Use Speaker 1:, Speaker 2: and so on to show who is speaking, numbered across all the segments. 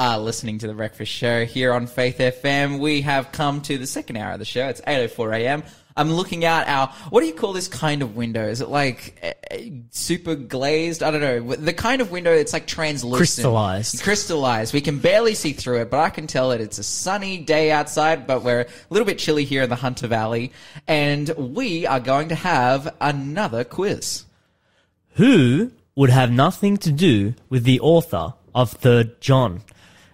Speaker 1: are listening to the Breakfast Show here on Faith FM. We have come to the second hour of the show. It's 8:04 a.m. I'm looking out our what do you call this kind of window? Is it like uh, super glazed? I don't know. The kind of window it's like translucent,
Speaker 2: Crystallized.
Speaker 1: crystallized. We can barely see through it, but I can tell that it's a sunny day outside. But we're a little bit chilly here in the Hunter Valley, and we are going to have another quiz.
Speaker 2: Who would have nothing to do with the author of Third John?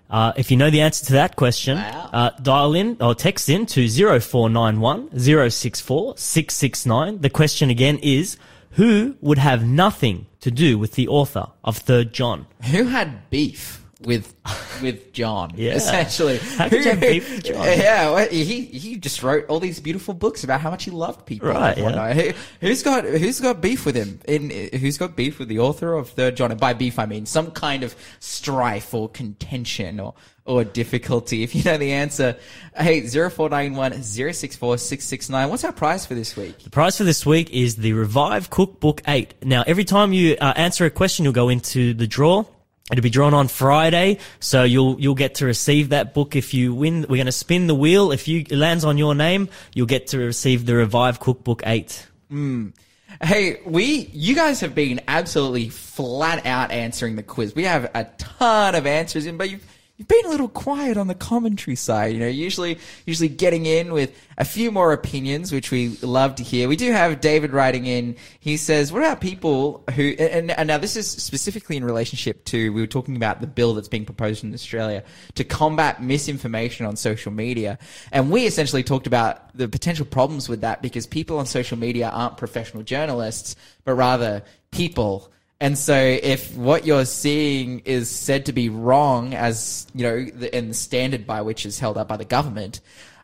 Speaker 2: Uh, if you know the answer to that question,
Speaker 1: Wow.
Speaker 2: uh, dial in or text in to 0491 064 669. The question again is, who would have nothing to do with the author of Third John?
Speaker 1: Who had beef with with John?
Speaker 2: Yeah.
Speaker 1: essentially.
Speaker 2: How could you have beef with John?
Speaker 1: Yeah, well, he he just wrote all these beautiful books about how much he loved people.
Speaker 2: Right,
Speaker 1: whatnot. Who, who's got who's got beef with him? In who's got beef with the author of Third John? And by beef, I mean some kind of strife or contention or. Or difficulty. If you know the answer, hey, 0491 064 669. What's our prize for this week?
Speaker 2: The prize for this week is the Revive Cookbook 8. Now, every time you uh, answer a question, you'll go into the draw. It'll be drawn on Friday, so you'll you'll get to receive that book if you win. We're going to spin the wheel. If you it lands on your name, you'll get to receive the Revive Cookbook 8. Hmm.
Speaker 1: Hey, we, you guys have been absolutely flat out answering the quiz. We have a ton of answers in, but you've, you've been a little quiet on the commentary side. You know, usually, usually getting in with a few more opinions, which we love to hear. We do have David writing in. He says, what about people who, and, and now this is specifically in relationship to, we were talking about the bill that's being proposed in Australia to combat misinformation on social media. And we essentially talked about the potential problems with that because people on social media aren't professional journalists, but rather people. And so if what you're seeing is said to be wrong as, you know, the, and the standard by which is held up by the government,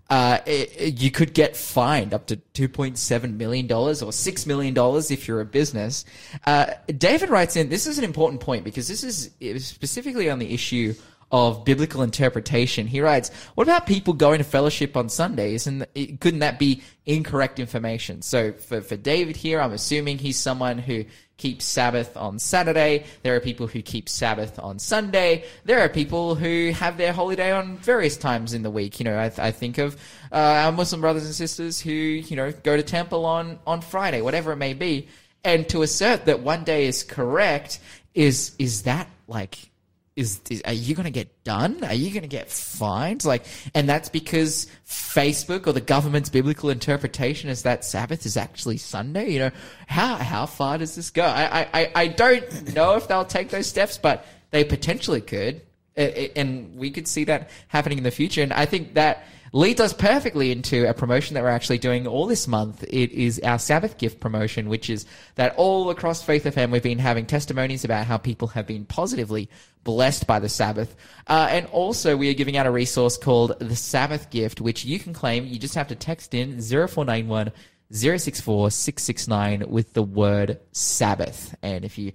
Speaker 1: uh, it, it- you could get fined up to $2.7 million or $6 million if you're a business. Uh, David writes in, this is an important point because this is specifically on the issue of biblical interpretation. He writes, "What about people going to fellowship on Sundays? And couldn't that be incorrect information?" So for for David here, I'm assuming he's someone who keeps Sabbath on Saturday. There are people who keep Sabbath on Sunday. There are people who have their holiday on various times in the week. You know, I, I think of uh, our Muslim brothers and sisters who you know go to temple on on Friday, whatever it may be. And to assert that one day is correct is is that like is, is are you going to get done? Are you going to get fined? Like, and that's because Facebook or the government's biblical interpretation is that Sabbath is actually Sunday. You know, how how far does this go? I I, I don't know if they'll take those steps, but they potentially could, and we could see that happening in the future. And I think that leads us perfectly into a promotion that we're actually doing all this month. It is our Sabbath gift promotion, which is that all across Faith FM we've been having testimonies about how people have been positively blessed by the Sabbath. Uh, and also we are giving out a resource called the Sabbath gift, which you can claim. You just have to text in 0491 064 669 with the word Sabbath. And if you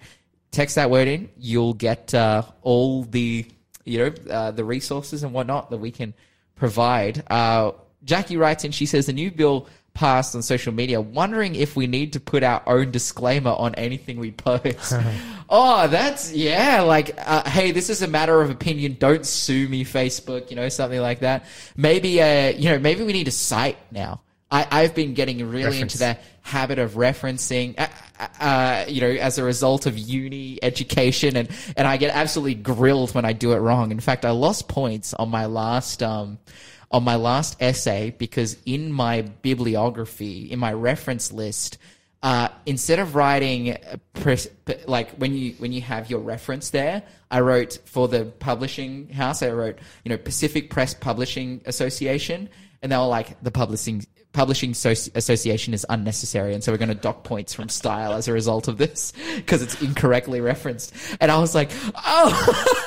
Speaker 1: text that word in, you'll get uh, all the you know uh, the resources and whatnot that we can provide. Uh, Jackie writes in. She says the new bill passed on social media, wondering if we need to put our own disclaimer on anything we post. oh, that's yeah. Like, uh, hey, this is a matter of opinion. Don't sue me, Facebook. You know, something like that. Maybe, uh, you know, maybe we need a site now. I, I've been getting really into the habit of referencing, uh, uh, you know, as a result of uni education, and and I get absolutely grilled when I do it wrong. In fact, I lost points on my last um on my last essay because in my bibliography, in my reference list. Uh, instead of writing uh, press, p- like when you when you have your reference there, I wrote for the publishing house. I wrote you know Pacific Press Publishing Association, and they were like the publishing publishing Associ- association is unnecessary, and so we're going to dock points from style as a result of this because it's incorrectly referenced. And I was like, oh,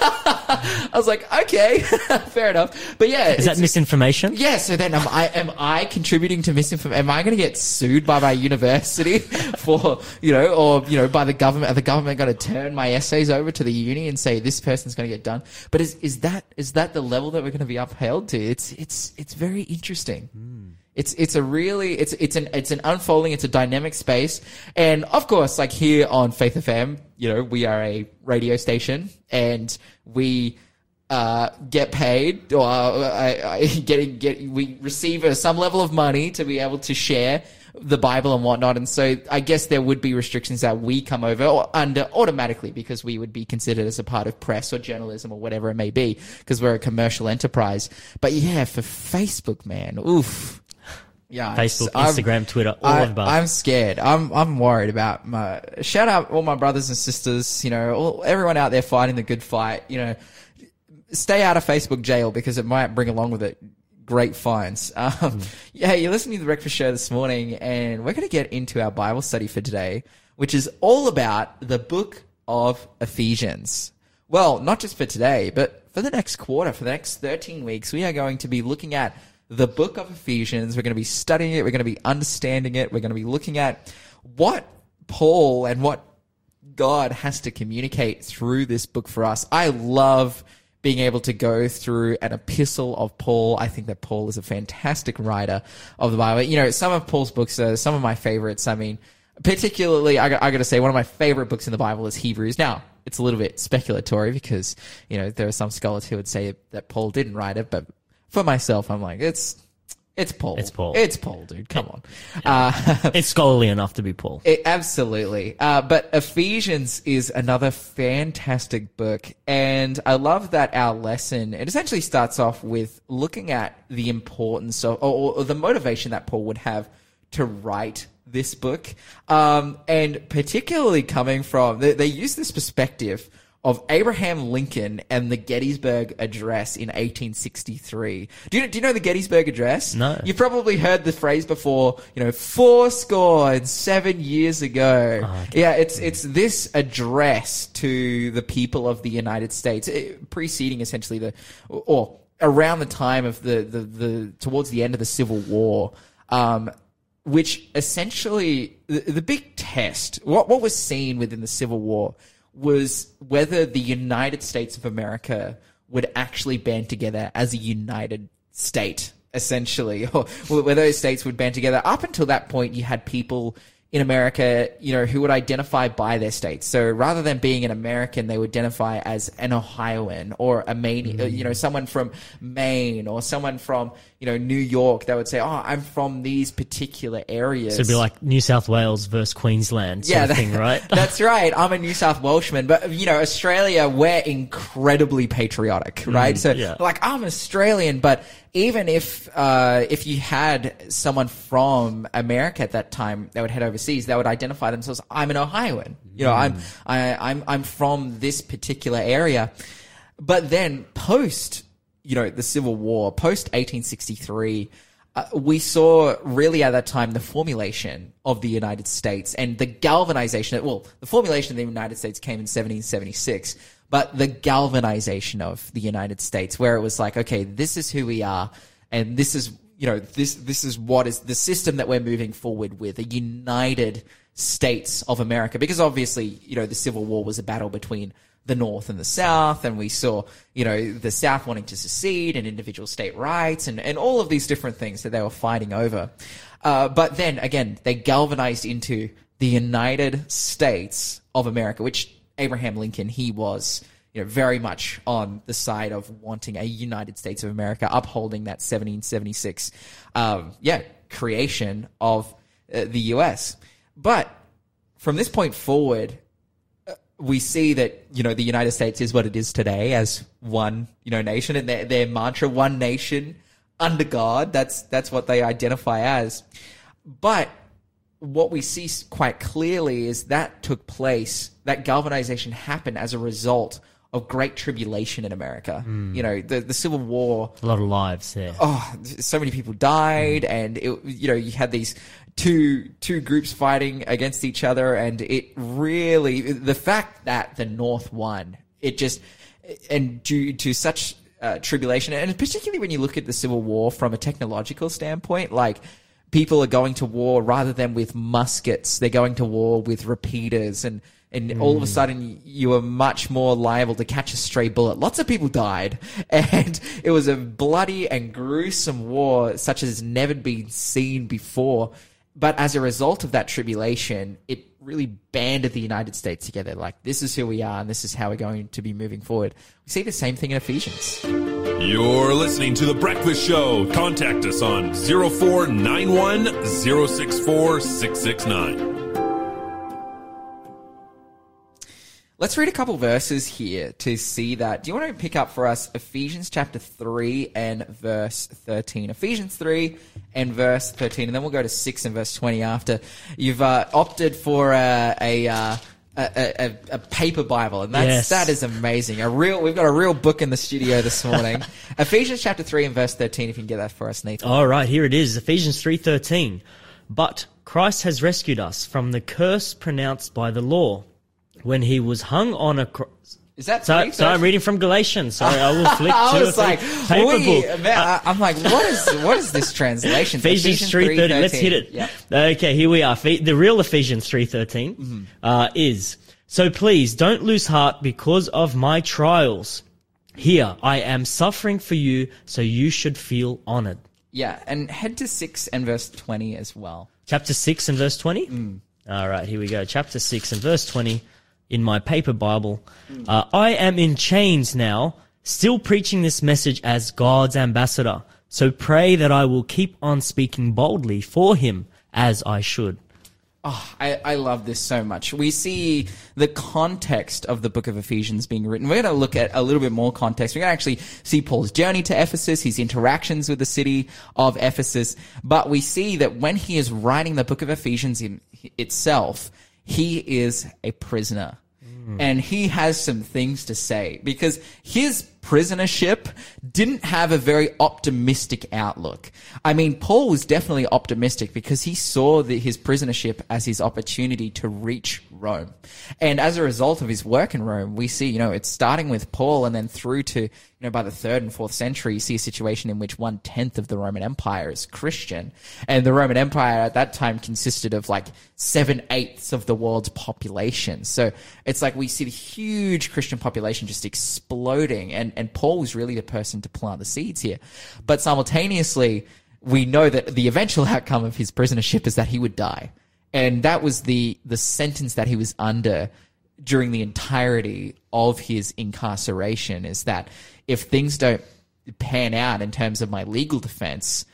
Speaker 1: I was like, okay, fair enough. But yeah,
Speaker 2: Is that misinformation?
Speaker 1: yeah, so then am I am I contributing to misinformation? Am I going to get sued by my university for you know, or you know, by the government? Are the government going to turn my essays over to the uni and say this person's going to get done? But is is that is that the level that we're going to be upheld to? It's it's it's very interesting. Hmm. It's it's a really it's it's an it's an unfolding it's a dynamic space and of course like here on Faith FM you know we are a radio station and we uh, get paid or uh, getting get we receive uh, some level of money to be able to share the Bible and whatnot. And so I guess there would be restrictions that we come over or under automatically because we would be considered as a part of press or journalism or whatever it may be because we're a commercial enterprise. But yeah, for Facebook, man, oof. Yeah,
Speaker 2: Facebook,
Speaker 1: I'm-
Speaker 2: Instagram, Twitter, all
Speaker 1: I,
Speaker 2: of them.
Speaker 1: I'm scared. I'm I'm worried about my. Shout out all my brothers and sisters. You know, all, everyone out there fighting the good fight. You know, stay out of Facebook jail because it might bring along with it great fines. Um, Yeah, you're listening to the Breakfast Show this morning, and we're going to get into our Bible study for today, which is all about the book of Ephesians. Well, not just for today, but for the next quarter, for the next 13 weeks, we are going to be looking at the book of Ephesians. We're going to be studying it. We're going to be understanding it. We're going to be looking at what Paul and what God has to communicate through this book for us. I love being able to go through an epistle of Paul. I think that Paul is a fantastic writer of the Bible. You know, some of Paul's books are some of my favorites. I mean, particularly, I, got- I got to say, one of my favorite books in the Bible is Hebrews. Now, it's a little bit speculatory because, you know, there are some scholars who would say that Paul didn't write it, but for myself, I'm like, it's, it's Paul.
Speaker 2: It's Paul.
Speaker 1: It's Paul, dude. Come on. Uh,
Speaker 2: it's scholarly enough to be Paul.
Speaker 1: it, absolutely. Uh, but Ephesians is another fantastic book. And I love that our lesson, it essentially starts off with looking at the importance of, or, or the motivation that Paul would have to write this book. Um, and particularly coming from, they, they use this perspective of Abraham Lincoln and the Gettysburg Address in 1863. Do you, do you know the Gettysburg Address?
Speaker 2: No.
Speaker 1: You've probably heard the phrase before, you know, four score and seven years ago. Yeah, it's, it's this address to the people of the United States, eh, preceding essentially the, or around the time of the, the, the, towards the end of the Civil War. Um, which essentially the, the big test, what what was seen within the Civil War was whether the United States of America would actually band together as a united state, essentially, or whether those states would band together. Up until that point, you had people in America, you know, who would identify by their states. So rather than being an American, they would identify as an Ohioan or a Maine, uh, you know, someone from Maine or someone from, you know, New York. They would say, "Oh, I'm from these particular areas."
Speaker 2: So it'd be like New South Wales versus Queensland sort
Speaker 1: yeah,
Speaker 2: of
Speaker 1: that-
Speaker 2: thing, right?
Speaker 1: that's right. I'm a New South Welshman, but you know, Australia, we're incredibly patriotic, right? so,
Speaker 2: yeah.
Speaker 1: like, I'm Australian, but even if uh, if you had someone from America at that time that would head overseas, they would identify themselves. I'm an Ohioan. You know, I'm I, I'm I'm from this particular area. But then post, you know, the Civil War, post 1863, uh, we saw really at that time the formulation of the United States and the galvanization. Well, the formulation of the United States came in 1776, but the galvanization of the United States, where it was like, okay, this is who we are, and this is you know this this is what is the system that we're moving forward with a united states of America because obviously you know the Civil War was a battle between the North and the South, and we saw, you know, the South wanting to secede and individual state rights and, and all of these different things that they were fighting over. Uh, but then again, they galvanized into the United States of America, which Abraham Lincoln, he was, you know, very much on the side of wanting a United States of America, upholding that 1776, um, yeah, creation of uh, the U.S. But from this point forward, we see that you know the United States is what it is today as one you know nation, and their, their mantra, "One nation under God." That's that's what they identify as. But what we see quite clearly is that took place. That galvanization happened as a result of great tribulation in America. You know, the the Civil War
Speaker 2: A lot of lives there.
Speaker 1: oh, so many people died, and it, you know you had these two two groups fighting against each other, and it really the fact that the North won, it just and due to such uh, tribulation, and particularly when you look at the Civil War from a technological standpoint, like. People are going to war rather than with muskets. They're going to war with repeaters and and all of a hmm. sudden you were much more liable to catch a stray bullet. Lots of people died, and it was a bloody and gruesome war such as has never been seen before. But as a result of that tribulation, it really banded the United States together. Like this is who we are, and this is how we're going to be moving forward. We see the same thing in Ephesians.
Speaker 3: You're listening to The Breakfast Show. Contact us on 0491 064 669.
Speaker 1: Let's read a couple verses here to see that. Do you want to pick up for us Ephesians chapter 3 and verse 13? Ephesians 3 and verse 13, and then we'll go to 6 and verse 20 after you've uh, opted for a, a, uh, a, a, a paper Bible, and that's,
Speaker 2: Yes.
Speaker 1: that is amazing. A real, we've got a real book in the studio this morning. Ephesians chapter 3 and verse 13, if you can get that for us, Nathan.
Speaker 2: All right, here it is, Ephesians 3:13. But Christ has rescued us from the curse pronounced by the law when he was hung on a cross.
Speaker 1: Is that
Speaker 2: So, so I'm reading from Galatians. Sorry, I will flick
Speaker 1: I
Speaker 2: to
Speaker 1: was
Speaker 2: a
Speaker 1: like,
Speaker 2: book.
Speaker 1: man, I, I'm like, what is what is this translation?
Speaker 2: Ephesians three thirty. Let's hit it.
Speaker 1: Yeah.
Speaker 2: Okay, here we are. The real Ephesians three
Speaker 1: Mm-hmm.
Speaker 2: uh, is so. Please don't lose heart because of my trials. Here I am suffering for you, so you should feel honored.
Speaker 1: Yeah, and head to six and verse twenty as well.
Speaker 2: Chapter six and verse twenty.
Speaker 1: Mm.
Speaker 2: All right, here we go. Chapter six and verse twenty in my paper Bible. Uh, I am in chains now, still preaching this message as God's ambassador. So pray that I will keep on speaking boldly for Him as I should.
Speaker 1: Oh, I, I love this so much. We see the context of the book of Ephesians being written. We're going to look at a little bit more context. We're going to actually see Paul's journey to Ephesus, his interactions with the city of Ephesus. But we see that when he is writing the book of Ephesians in itself, he is a prisoner. And he has some things to say because his prisonership didn't have a very optimistic outlook. I mean, Paul was definitely optimistic because he saw the, his prisonership as his opportunity to reach Rome. And as a result of his work in Rome, we see, you know, it's starting with Paul and then through to, you know, by the third and fourth century, you see a situation in which one tenth of the Roman Empire is Christian. And the Roman Empire at that time consisted of like seven eighths of the world's population. So it's like we see the huge Christian population just exploding. And, and Paul was really the person to plant the seeds here. But simultaneously, we know that the eventual outcome of his prisonership is that he would die. And that was the, the sentence that he was under during the entirety of his incarceration is that if things don't pan out in terms of my legal defense,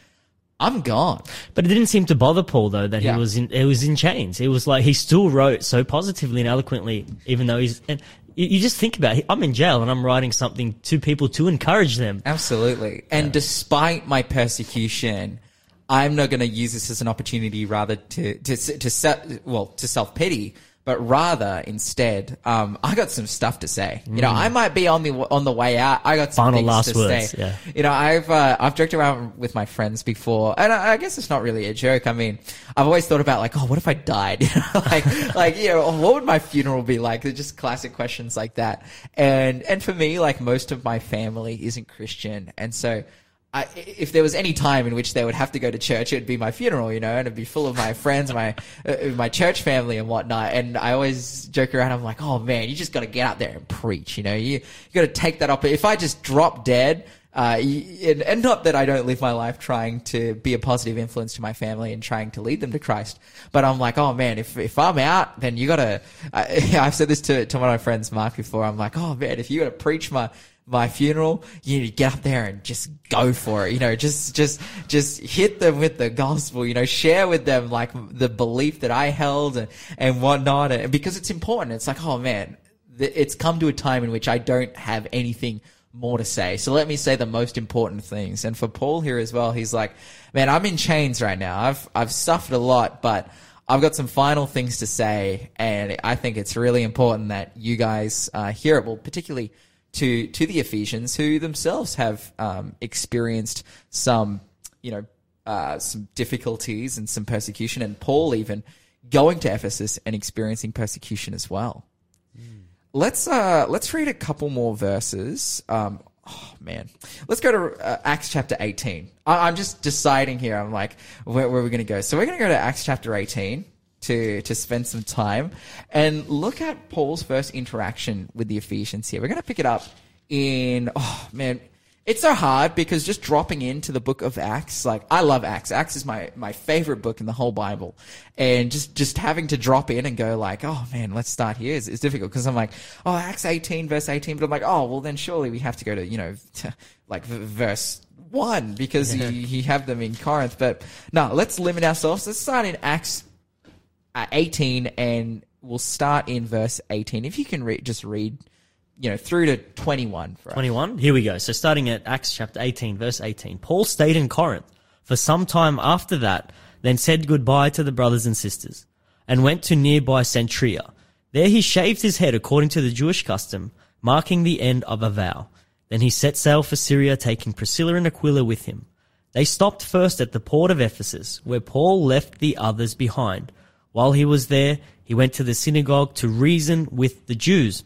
Speaker 1: I'm gone.
Speaker 2: But it didn't seem to bother Paul though that
Speaker 1: Yeah.
Speaker 2: he was in it was in chains. It was like he still wrote so positively and eloquently, even though he's. And you, you just think about it. I'm in jail and I'm writing something to people to encourage them.
Speaker 1: Absolutely. And despite my persecution, I'm not going to use this as an opportunity rather to, to, to, se- well, to self pity, but rather instead, um, I got some stuff to say. You know, I might be on the, on the way out. I got some
Speaker 2: Final
Speaker 1: things
Speaker 2: last
Speaker 1: to
Speaker 2: words,
Speaker 1: say.
Speaker 2: yeah.
Speaker 1: You know, I've, uh, I've joked around with my friends before and I, I guess it's not really a joke. I mean, I've always thought about like, oh, what if I died? You know, like, like, you know, what would my funeral be like? They're just classic questions like that. And, and for me, like most of my family isn't Christian. And so, I, if there was any time in which they would have to go to church, it would be my funeral, you know, and it'd be full of my friends, my uh, my church family and whatnot. And I always joke around. I'm like, oh man, you just got to get out there and preach, you know. You you got to take that up. If I just drop dead, uh, and, and not that I don't live my life trying to be a positive influence to my family and trying to lead them to Christ, but I'm like, oh man, if if I'm out, then you gotta. I, I've said this to to one of my friends, Mark, before. I'm like, oh man, if you gotta preach my my funeral, you need to get up there and just go for it. You know, just, just, just hit them with the gospel, you know, share with them like the belief that I held and, and whatnot. And because it's important. It's like, oh man, it's come to a time in which I don't have anything more to say. So let me say the most important things. And for Paul here as well, he's like, man, I'm in chains right now. I've, I've suffered a lot, but I've got some final things to say. And I think it's really important that you guys, uh, hear it. Well, particularly, to to the Ephesians who themselves have um, experienced some you know uh, some difficulties and some persecution, and Paul even going to Ephesus and experiencing persecution as well. Let's uh, let's read a couple more verses. Um, oh man, let's go to uh, Acts chapter eighteen. I- I'm just deciding here. I'm like, where, where are we going to go? So we're going to go to Acts chapter eighteen to to spend some time and look at Paul's first interaction with the Ephesians here. We're going to pick it up in oh man, It's so hard because just dropping into the book of Acts, like I love Acts. Acts is my, my favorite book in the whole Bible. And just, just having to drop in and go like, oh man, let's start here is, is difficult because I'm like, oh, Acts 18 verse 18. But I'm like, oh, well then surely we have to go to, you know, like v- verse one because you, you have them in Corinth. But no, let's limit ourselves. Let's start in Acts uh, 18 and we'll start in verse 18. If you can read, just read, you know, through to 21 for
Speaker 2: 21. Here we go. So starting at Acts chapter 18, verse 18. Paul stayed in Corinth for some time after that, then said goodbye to the brothers and sisters, and went to nearby Cenchrea. There he shaved his head according to the Jewish custom, marking the end of a vow. Then he set sail for Syria, taking Priscilla and Aquila with him. They stopped first at the port of Ephesus, where Paul left the others behind. While he was there, he went to the synagogue to reason with the Jews.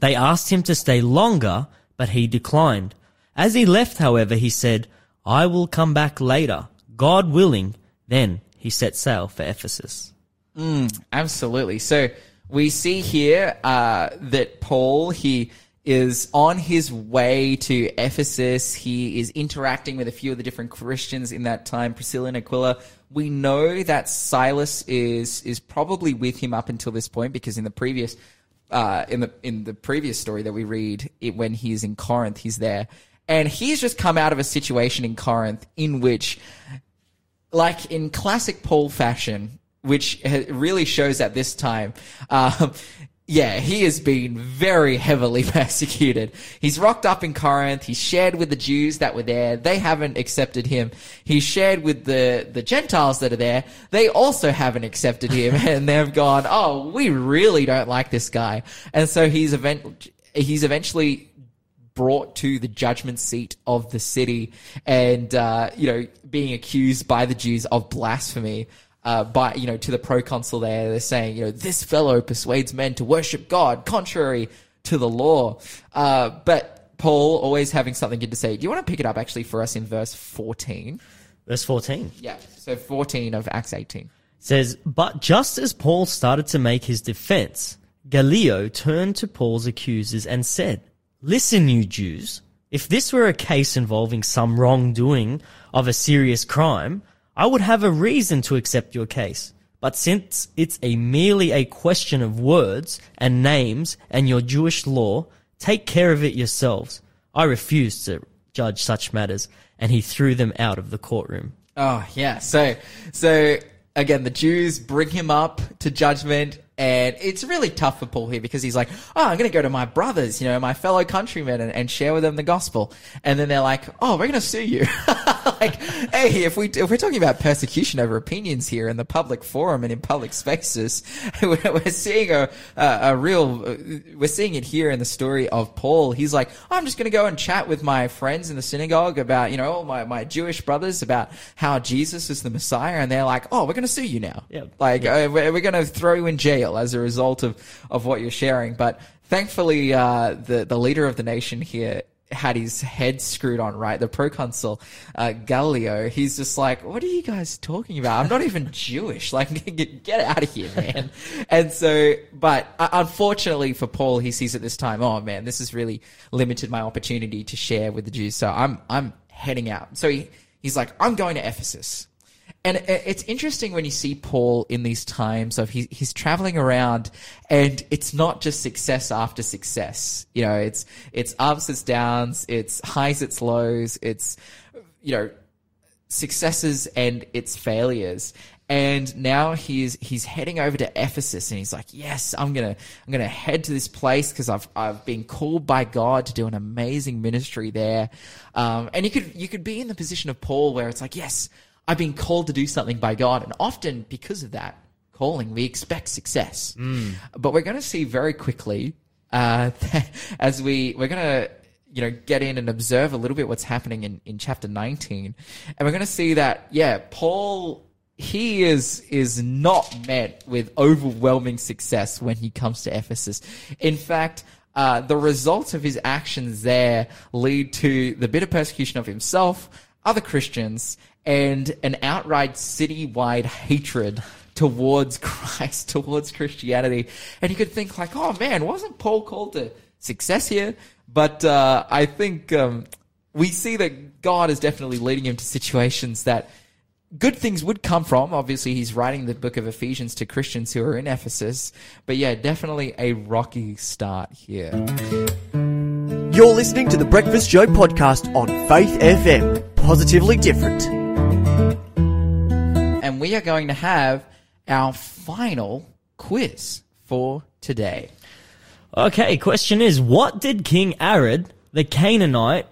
Speaker 2: They asked him to stay longer, but he declined. As he left, however, he said, I will come back later, God willing. Then he set sail for Ephesus.
Speaker 1: Mm, Absolutely. So we see here uh, that Paul he is on his way to Ephesus. He is interacting with a few of the different Christians in that time, Priscilla and Aquila. We know that Silas is is probably with him up until this point because in the previous uh, in the in the previous story that we read, it, when he's in Corinth, he's there, and he's just come out of a situation in Corinth in which like in classic Paul fashion, which really shows at this time, um, yeah, he has been very heavily persecuted. He's rocked up in Corinth. He's shared with the Jews that were there. They haven't accepted him. He's shared with the, the Gentiles that are there. They also haven't accepted him and they've gone, oh, we really don't like this guy. And so he's event, he's eventually brought to the judgment seat of the city and, uh, you know, being accused by the Jews of blasphemy. Uh, by, you know, to the proconsul there, they're saying, you know, this fellow persuades men to worship God contrary to the law. Uh, but Paul always having something good to say. Do you want to pick it up actually for us in verse 14?
Speaker 2: Verse 14.
Speaker 1: Yeah. So 14 of Acts 18.
Speaker 2: says, But just as Paul started to make his defense, Gallio turned to Paul's accusers and said, Listen, you Jews, if this were a case involving some wrongdoing of a serious crime, I would have a reason to accept your case. But since it's a merely a question of words and names and your Jewish law, take care of it yourselves. I refuse to judge such matters. And he threw them out of the courtroom.
Speaker 1: Oh yeah. So so again, the Jews bring him up to judgment, and it's really tough for Paul here because he's like, "Oh, I'm going to go to my brothers, you know, my fellow countrymen, and, and share with them the gospel." And then they're like, "Oh, we're going to sue you." like, hey, if we if we're talking about persecution over opinions here in the public forum and in public spaces, we're, we're seeing a, a a real we're seeing it here in the story of Paul. He's like, "I'm just going to go and chat with my friends in the synagogue about you know my my Jewish brothers about how Jesus is the Messiah," and they're like, "Oh, we're going to sue you now."
Speaker 2: Yeah.
Speaker 1: Like uh, we're, we're going to throw you in jail as a result of, of what you're sharing. But thankfully, uh, the the leader of the nation here had his head screwed on right. The proconsul uh, Gallio, he's just like, "What are you guys talking about? I'm not even Jewish. Like, get, get out of here, man." and so, but uh, unfortunately for Paul, he sees at this time, "Oh man, this has really limited my opportunity to share with the Jews." So I'm I'm heading out. So he, he's like, "I'm going to Ephesus." And it's interesting when you see Paul in these times of he, he's traveling around and it's not just success after success. You know, it's, it's ups, it's downs, it's highs, it's lows, it's, you know, successes and its failures. And now he's he's heading over to Ephesus and he's like, "Yes, I'm going to I'm to head to this place because I've I've been called by God to do an amazing ministry there." Um, and you could you could be in the position of Paul where it's like, "Yes, I've been called to do something by God." And often because of that calling, we expect success. But we're going to see very quickly uh, as we we're going to you know, get in and observe a little bit what's happening in, in chapter 19. And we're going to see that, yeah, Paul, he is, is not met with overwhelming success when he comes to Ephesus. In fact, uh, the results of his actions there lead to the bitter persecution of himself, other Christians, and an outright citywide hatred towards Christ, towards Christianity. And you could think like, oh man, wasn't Paul called to success here? But uh, I think um, we see that God is definitely leading him to situations that good things would come from. Obviously, he's writing the book of Ephesians to Christians who are in Ephesus. But yeah, definitely a rocky start here.
Speaker 4: You're listening to the Breakfast Show podcast on Faith FM. Positively different.
Speaker 1: We are going to have our final quiz for today.
Speaker 2: Okay, question is what did King Arad, the Canaanite,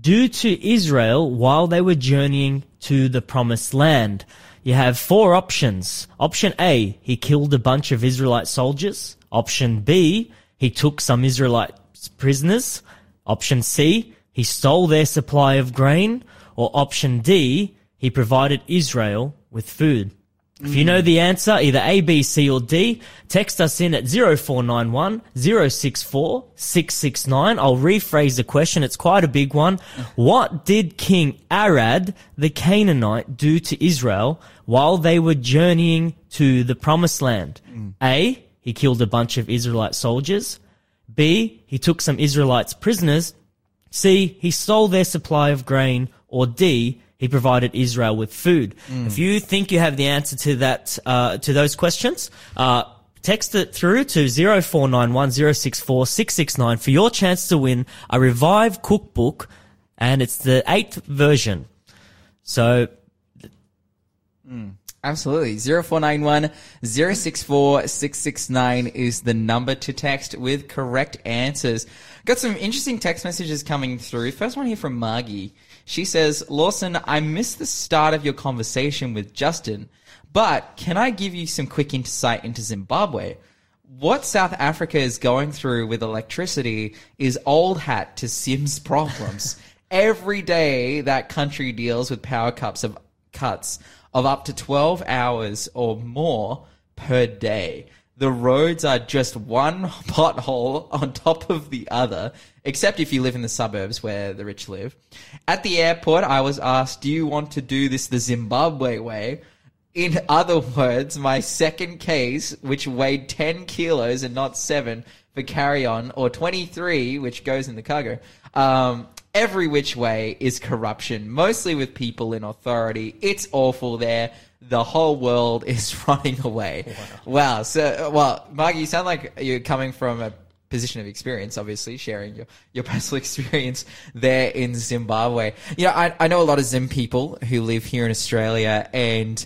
Speaker 2: do to Israel while they were journeying to the promised land? You have four options. Option A, he killed a bunch of Israelite soldiers. Option B, he took some Israelite prisoners. Option C, he stole their supply of grain. Or option D, he provided Israel with food. If you know the answer, either A, B, C, or D, text us in at 0491 064 669. I'll rephrase the question. It's quite a big one. What did King Arad, the Canaanite, do to Israel while they were journeying to the promised land? Mm. A, he killed a bunch of Israelite soldiers. B, he took some Israelites prisoners. C, he stole their supply of grain. Or D, he provided Israel with food. If you think you have the answer to that, uh, to those questions, uh, text it through to 0491 064 669 for your chance to win a Revive cookbook, and it's the eighth version. So
Speaker 1: Absolutely. 0491 064 669 is the number to text with correct answers. Got some interesting text messages coming through. First one here from Margie. She says, Lawson, I missed the start of your conversation with Justin, but can I give you some quick insight into Zimbabwe? What South Africa is going through with electricity is old hat to Zim's problems. Every day that country deals with power cuts of cuts of up to 12 hours or more per day. The roads are just one pothole on top of the other, except if you live in the suburbs where the rich live. At the airport, I was asked, Do you want to do this the Zimbabwe way? In other words, my second case, which weighed 10 kilos and not 7 for carry on, or 23, which goes in the cargo, um, every which way is corruption, mostly with people in authority. It's awful there. The whole world is running away. Wow. So, well, Margie, you sound like you're coming from a position of experience, obviously, sharing your, your personal experience there in Zimbabwe. You know, I, I know a lot of Zim people who live here in Australia, and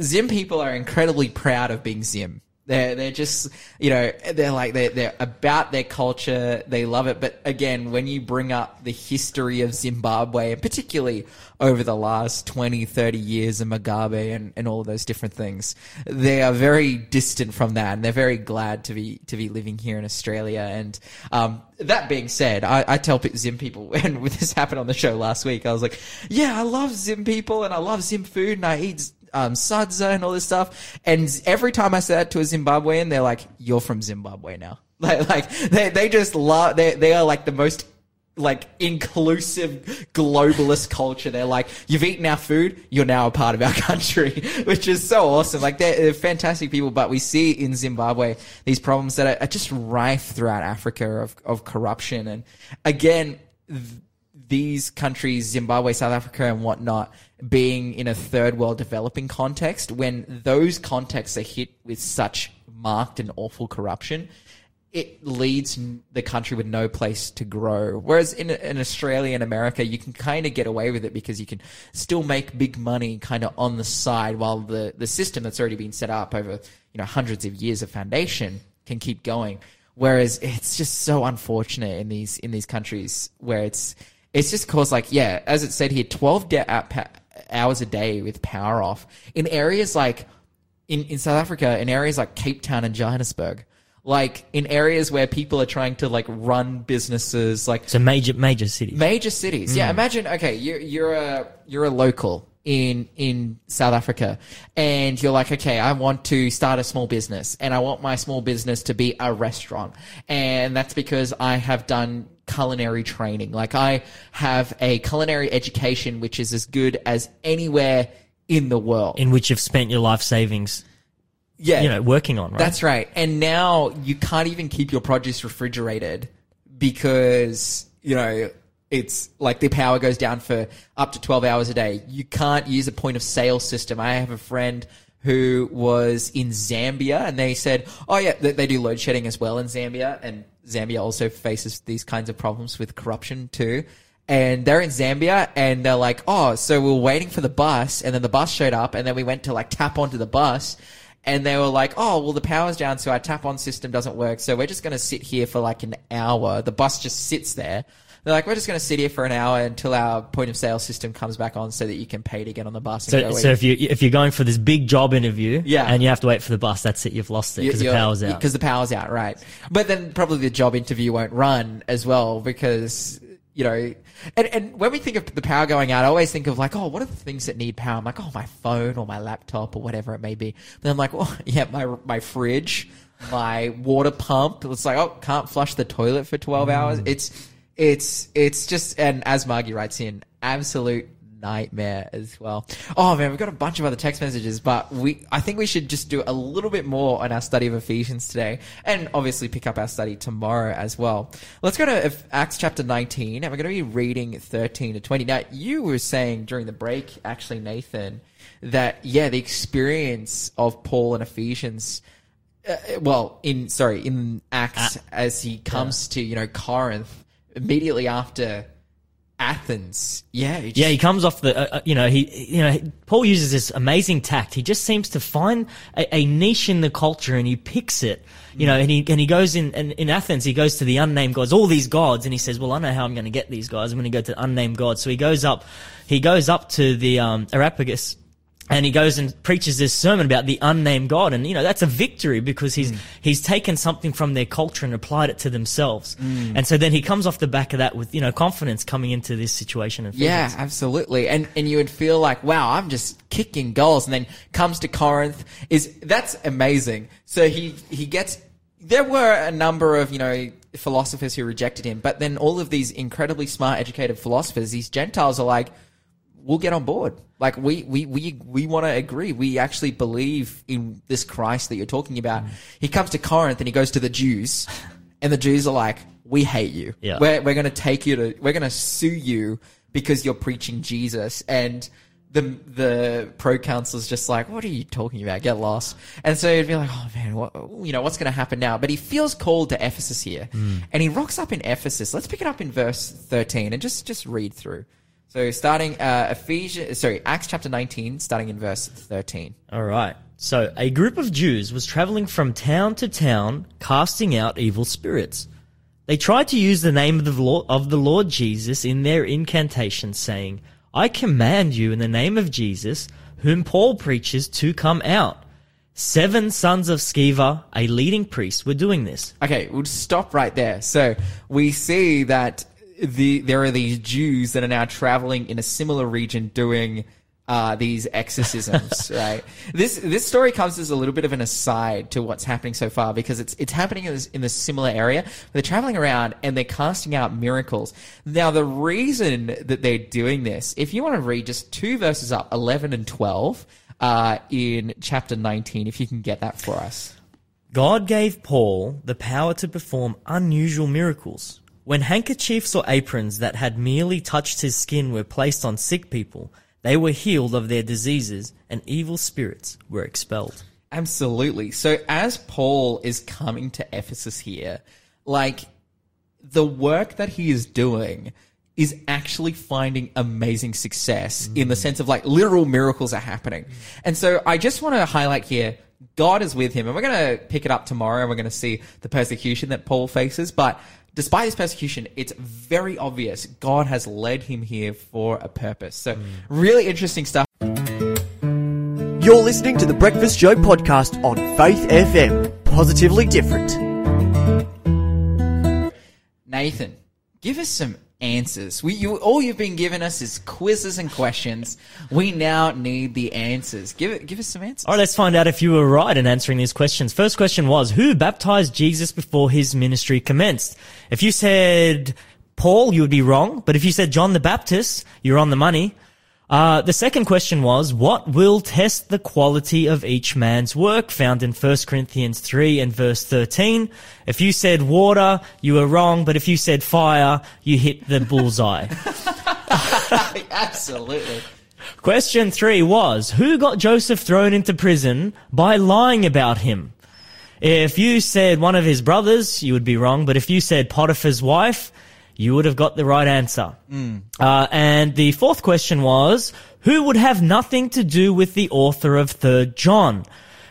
Speaker 1: Zim people are incredibly proud of being Zim. They're, they're just, you know, they're like, they're, they're about their culture. They love it. But again, when you bring up the history of Zimbabwe, and particularly over the last 20, 30 years of Mugabe and, and all those different things, they are very distant from that. And they're very glad to be, to be living here in Australia. And, um, that being said, I, I tell Zim people, when this happened on the show last week, I was like, yeah, I love Zim people and I love Zim food and I eat um, sadza and all this stuff. And every time I say that to a Zimbabwean, they're like, "You're from Zimbabwe now." Like, like they they just love. They they are like the most like inclusive globalist culture. They're like, "You've eaten our food. You're now a part of our country," which is so awesome. Like they're, they're fantastic people. But we see in Zimbabwe these problems that are, are just rife throughout Africa of of corruption and again. Th- these countries, Zimbabwe, South Africa, and whatnot, being in a third world developing context, when those contexts are hit with such marked and awful corruption, it leads the country with no place to grow. Whereas in, in Australia and America, you can kind of get away with it because you can still make big money kind of on the side while the, the system that's already been set up over, you know, hundreds of years of foundation can keep going. Whereas it's just so unfortunate in these, in these countries where it's, it's just caused like, yeah, as it said here, 12 debt uh, pa- hours a day with power off in areas like, in, in South Africa, in areas like Cape Town and Johannesburg, like in areas where people are trying to like run businesses, like
Speaker 2: it's a major major city.
Speaker 1: major cities. Yeah, mm. imagine okay, you're you're a you're a local in in South Africa, and you're like, okay, I want to start a small business, and I want my small business to be a restaurant, and that's because I have done culinary training. Like I have a culinary education which is as good as anywhere in the world.
Speaker 2: in which you've spent your life savings,
Speaker 1: yeah,
Speaker 2: you know, working on. Right?
Speaker 1: That's right. And now you can't even keep your produce refrigerated because, you know, it's like the power goes down for up to 12 hours a day. You can't use a point of sale system. I have a friend who was in Zambia and they said, oh yeah, they, they do load shedding as well in Zambia and Zambia also faces these kinds of problems with corruption too. And they're in Zambia and they're like, oh, so we are waiting for the bus and then the bus showed up and then we went to like tap onto the bus and they were like, oh, well, the power's down, so our tap on system doesn't work. So we're just going to sit here for like an hour. The bus just sits there. They're like, we're just going to sit here for an hour until our point of sale system comes back on so that you can pay to get on the bus
Speaker 2: So, so if you if you're going for this big job interview,
Speaker 1: Yeah.
Speaker 2: and you have to wait for the bus, that's it. You've lost it because the power's out.
Speaker 1: Because the power's out, right. But then probably the job interview won't run as well because, you know, and, and when we think of the power going out, I always think of like, oh, what are the things that need power? I'm like, oh, my phone or my laptop or whatever it may be. Then I'm like, oh, yeah, my, my fridge, my water pump. It's like, oh, can't flush the toilet for 12 hours. Mm. It's, it's, it's just, and as Margie writes in, absolute nightmare as well. Oh man, we've got a bunch of other text messages, but we I think we should just do a little bit more on our study of Ephesians today, and obviously pick up our study tomorrow as well. Let's go to Acts chapter 19, and we're going to be reading 13 to 20. Now, you were saying during the break, actually, Nathan, that yeah, the experience of Paul and Ephesians. Uh, well, in sorry, in Acts, as he comes to you know Corinth immediately after Athens, yeah, it
Speaker 2: Yeah, he comes off the, uh, uh, you know, he, you know, Paul uses this amazing tact. He just seems to find a, a niche in the culture and he picks it, you know, and he, and he goes in, and in Athens, he goes to the unnamed gods, all these gods, and he says, well, I know how I'm going to get these guys. I'm going to go to the unnamed gods. So he goes up, he goes up to the, um, Areopagus, and he goes and preaches this sermon about the unnamed God, and you know that's a victory because he's mm. he's taken something from their culture and applied it to themselves, mm. and so then he comes off the back of that with you know confidence coming into this situation. In
Speaker 1: Yeah, absolutely. And and you would feel like, wow, I'm just kicking goals. And then comes to Corinth. Is that's amazing. So he he gets there were a number of, you know, philosophers who rejected him, but then all of these incredibly smart educated philosophers, these Gentiles are like we'll get on board. Like we we we we want to agree. We actually believe in this Christ that you're talking about. Mm. He comes to Corinth and he goes to the Jews, and the Jews are like, "We hate you.
Speaker 2: Yeah.
Speaker 1: We're we're going to take you to. We're going to sue you because you're preaching Jesus." And the the proconsul's just like, "What are you talking about? Get lost." And so he'd be like, "Oh man, what you know what's going to happen now?" But he feels called to Ephesus here, mm. and he rocks up in Ephesus. Let's pick it up in verse thirteen and just just read through. So starting uh, Ephesians, sorry, Acts chapter 19, starting in verse 13.
Speaker 2: All right. So a group of Jews was traveling from town to town, casting out evil spirits. They tried to use the name of the Lord, of the Lord Jesus in their incantation, saying, "I command you in the name of Jesus, whom Paul preaches, to come out." Seven sons of Sceva, a leading priest, were doing this.
Speaker 1: Okay, we'll just stop right there. So we see that the there are these Jews that are now traveling in a similar region doing uh, these exorcisms, right? This this story comes as a little bit of an aside to what's happening so far because it's it's happening in this, in this similar area. They're traveling around and they're casting out miracles. Now the reason that they're doing this, if you want to read just two verses up, eleven and twelve, uh, in chapter nineteen, if you can get that for us.
Speaker 2: God gave Paul the power to perform unusual miracles. When handkerchiefs or aprons that had merely touched his skin were placed on sick people, they were healed of their diseases and evil spirits were expelled.
Speaker 1: Absolutely. So as Paul is coming to Ephesus here, like the work that he is doing is actually finding amazing success in the mm. sense of like literal miracles are happening. Mm. And so I just want to highlight here God is with him and we're going to pick it up tomorrow and we're going to see the persecution that Paul faces, but despite his persecution, it's very obvious God has led him here for a purpose. So really interesting stuff.
Speaker 4: You're listening to the Breakfast Show podcast on Faith FM. Positively different.
Speaker 1: Nathan, give us some answers. We, you, all you've been giving us is quizzes and questions. We now need the answers. Give it, give us some answers.
Speaker 2: All right, let's find out if you were right in answering these questions. First question was, who baptized Jesus before his ministry commenced? If you said Paul, you would be wrong, but if you said John the Baptist, you're on the money. Uh, the second question was, what will test the quality of each man's work? Found in 1 Corinthians 3 and verse 13. If you said water, you were wrong, but if you said fire, you hit the bullseye.
Speaker 1: Absolutely.
Speaker 2: Question three was, who got Joseph thrown into prison by lying about him? If you said one of his brothers, you would be wrong, but if you said Potiphar's wife, you would have got the right answer. Uh, and the fourth question was, who would have nothing to do with the author of Third John?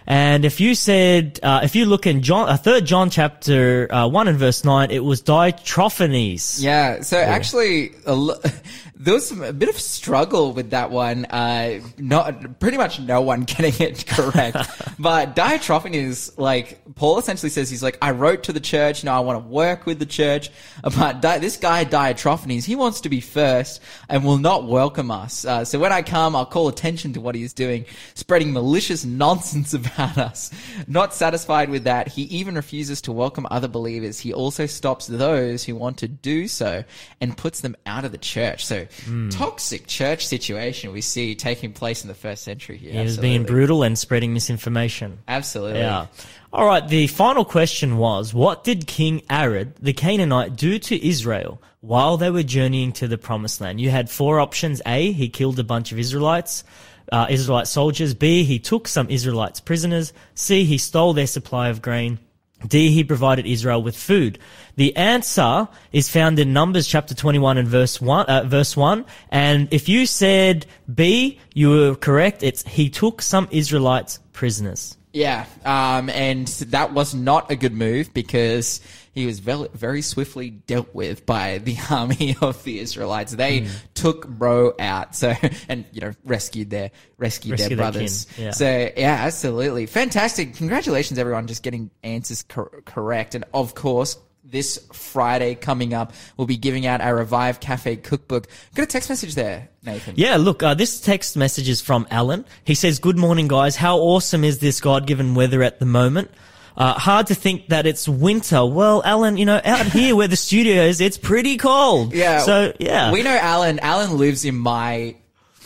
Speaker 2: And if you said, uh, if you look in John, uh, Third John chapter uh, one and verse nine, it was Ditrophanes.
Speaker 1: Yeah. So actually, a lo- there was some, a bit of struggle with that one. Uh, not pretty much no one getting it correct. but Diotrephes, like Paul essentially says, he's like, I wrote to the church. You know, I want to work with the church. But Di- this guy Diotrephes, he wants to be first and will not welcome us. Uh, so when I come, I'll call attention to what he is doing, spreading malicious nonsense about us. Not satisfied with that, he even refuses to welcome other believers. He also stops those who want to do so and puts them out of the church. So toxic church situation we see taking place in the first century here.
Speaker 2: He was
Speaker 1: Absolutely.
Speaker 2: being brutal and spreading misinformation.
Speaker 1: Absolutely.
Speaker 2: Yeah. All right. The final question was, what did King Arad, the Canaanite, do to Israel while they were journeying to the promised land? You had four options. A, he killed a bunch of Israelites, uh, Israelite soldiers. B, he took some Israelites prisoners. C, he stole their supply of grain. D, he provided Israel with food. The answer is found in Numbers chapter 21 and verse 1, uh, verse 1. And if you said B, you were correct. It's, he took some Israelites prisoners.
Speaker 1: Yeah, um, and that was not a good move because he was very, very swiftly dealt with by the army of the Israelites. They took Bro out, so and you know rescued their rescued, their
Speaker 2: Rescued their
Speaker 1: brothers.
Speaker 2: kin, yeah.
Speaker 1: So yeah, absolutely fantastic. Congratulations, everyone, just getting answers cor- correct, and of course. This Friday coming up, we'll be giving out our Revive Cafe cookbook. Got a text message there, Nathan.
Speaker 2: Yeah, look, uh, this text message is from Alan. He says, Good morning, guys. How awesome is this God given weather at the moment? Uh, hard to think that it's winter. Well, Alan, you know, out here where the studio is, it's pretty cold.
Speaker 1: Yeah.
Speaker 2: So, yeah.
Speaker 1: We know Alan. Alan lives in my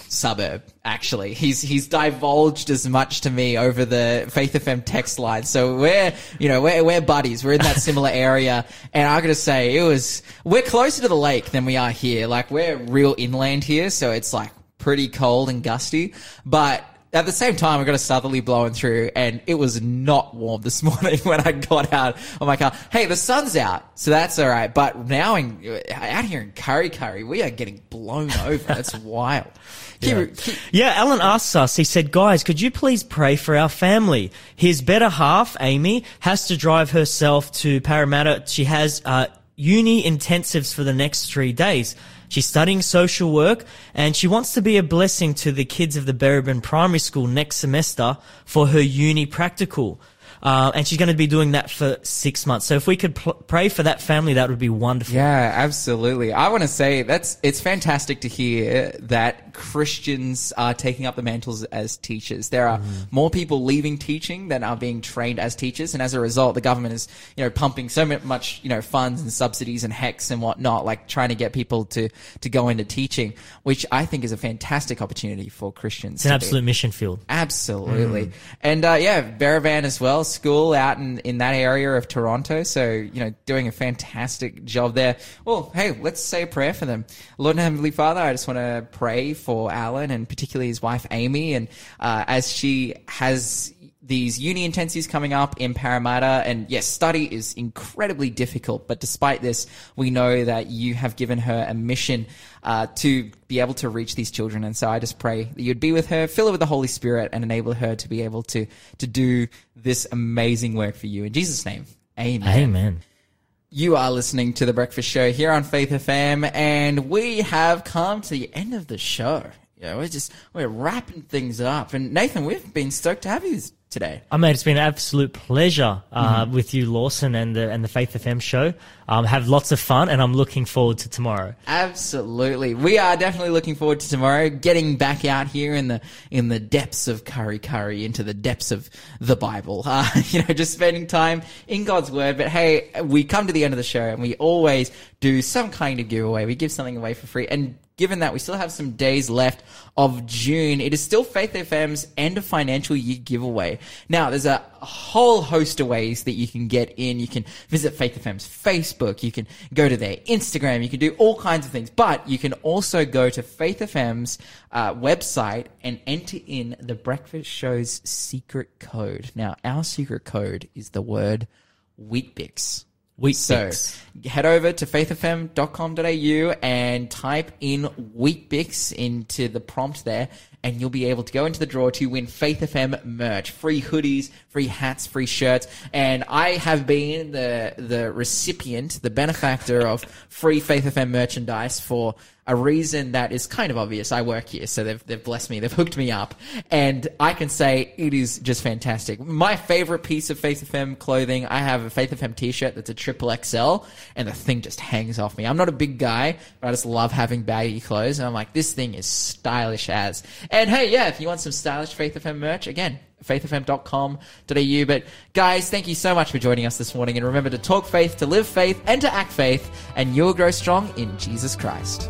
Speaker 1: suburb, actually. He's, he's divulged as much to me over the Faith FM text line. So we're, you know, we're, we're buddies. We're in that similar area. And I gotta say, it was, we're closer to the lake than we are here. Like we're real inland here. So it's like pretty cold and gusty. But at the same time, we got a southerly blowing through, and it was not warm this morning when I got out of my car. Hey, the sun's out, so that's all right. But now in out here in Kurri Kurri, we are getting blown over. That's wild. Keep- keep-
Speaker 2: Yeah, Alan asks us, he said, guys, could you please pray for our family? His better half, Amy, has to drive herself to Parramatta. She has, uh, uni intensives for the next three days. She's studying social work and she wants to be a blessing to the kids of the Biraban Primary School next semester for her uni practical. Uh, and she's going to be doing that for six months. So if we could pl- pray for that family, that would be wonderful.
Speaker 1: Yeah, absolutely. I want to say that's it's fantastic to hear that Christians are taking up the mantles as teachers. There are more people leaving teaching than are being trained as teachers, and as a result, the government is you know pumping so much you know funds and subsidies and HECS and whatnot, like trying to get people to to go into teaching, which I think is a fantastic opportunity for Christians.
Speaker 2: It's an absolute mission field.
Speaker 1: Absolutely. And uh, yeah, Biraban as well, school out in, in that area of Toronto. So, you know, doing a fantastic job there. Well, hey, let's say a prayer for them. Lord and Heavenly Father, I just want to pray for Alan and particularly his wife Amy. And uh, as she has these uni intensives coming up in Parramatta. And yes, study is incredibly difficult, but despite this, we know that you have given her a mission uh, to be able to reach these children. And so I just pray that you'd be with her, fill her with the Holy Spirit, and enable her to be able to to do this amazing work for you. In Jesus' name, Amen.
Speaker 2: Amen.
Speaker 1: You are listening to the Breakfast Show here on Faith FM, and we have come to the end of the show. Yeah, we're just we're wrapping things up. And Nathan, we've been stoked to have you today.
Speaker 2: I mean, it's been an absolute pleasure uh, with you, Lawson, and the and the Faith FM show. Um, have lots of fun, and I'm looking forward to tomorrow.
Speaker 1: Absolutely. We are definitely looking forward to tomorrow getting back out here in the in the depths of Kurri Kurri into the depths of the Bible. Uh, you know, just spending time in God's word. But hey, we come to the end of the show and we always do some kind of giveaway. We give something away for free. And given that we still have some days left of June, it is still Faith FM's end of financial year giveaway. Now, there's a whole host of ways that you can get in. You can visit Faith FM's Facebook. You can go to their Instagram. You can do all kinds of things, but you can also go to Faith FM's uh, website and enter in the breakfast show's secret code. Now, our secret code is the word Weet-Bix.
Speaker 2: Wheat
Speaker 1: So head over to faithfm.com.au and type in Weet-Bix into the prompt there, and you'll be able to go into the draw to win Faith FM merch, free hoodies, free hats, free shirts. And I have been the the recipient, the benefactor of free Faith FM merchandise for a reason that is kind of obvious. I work here, so they've, they've blessed me. They've hooked me up. And I can say it is just fantastic. My favorite piece of Faith FM clothing, I have a Faith FM t-shirt that's a triple XL, and the thing just hangs off me. I'm not a big guy, but I just love having baggy clothes. And I'm like, this thing is stylish as. And hey, yeah, if you want some stylish Faith FM merch, again, faithfm.com.au. But guys, thank you so much for joining us this morning. And remember to talk faith, to live faith, and to act faith, and you'll grow strong in Jesus Christ.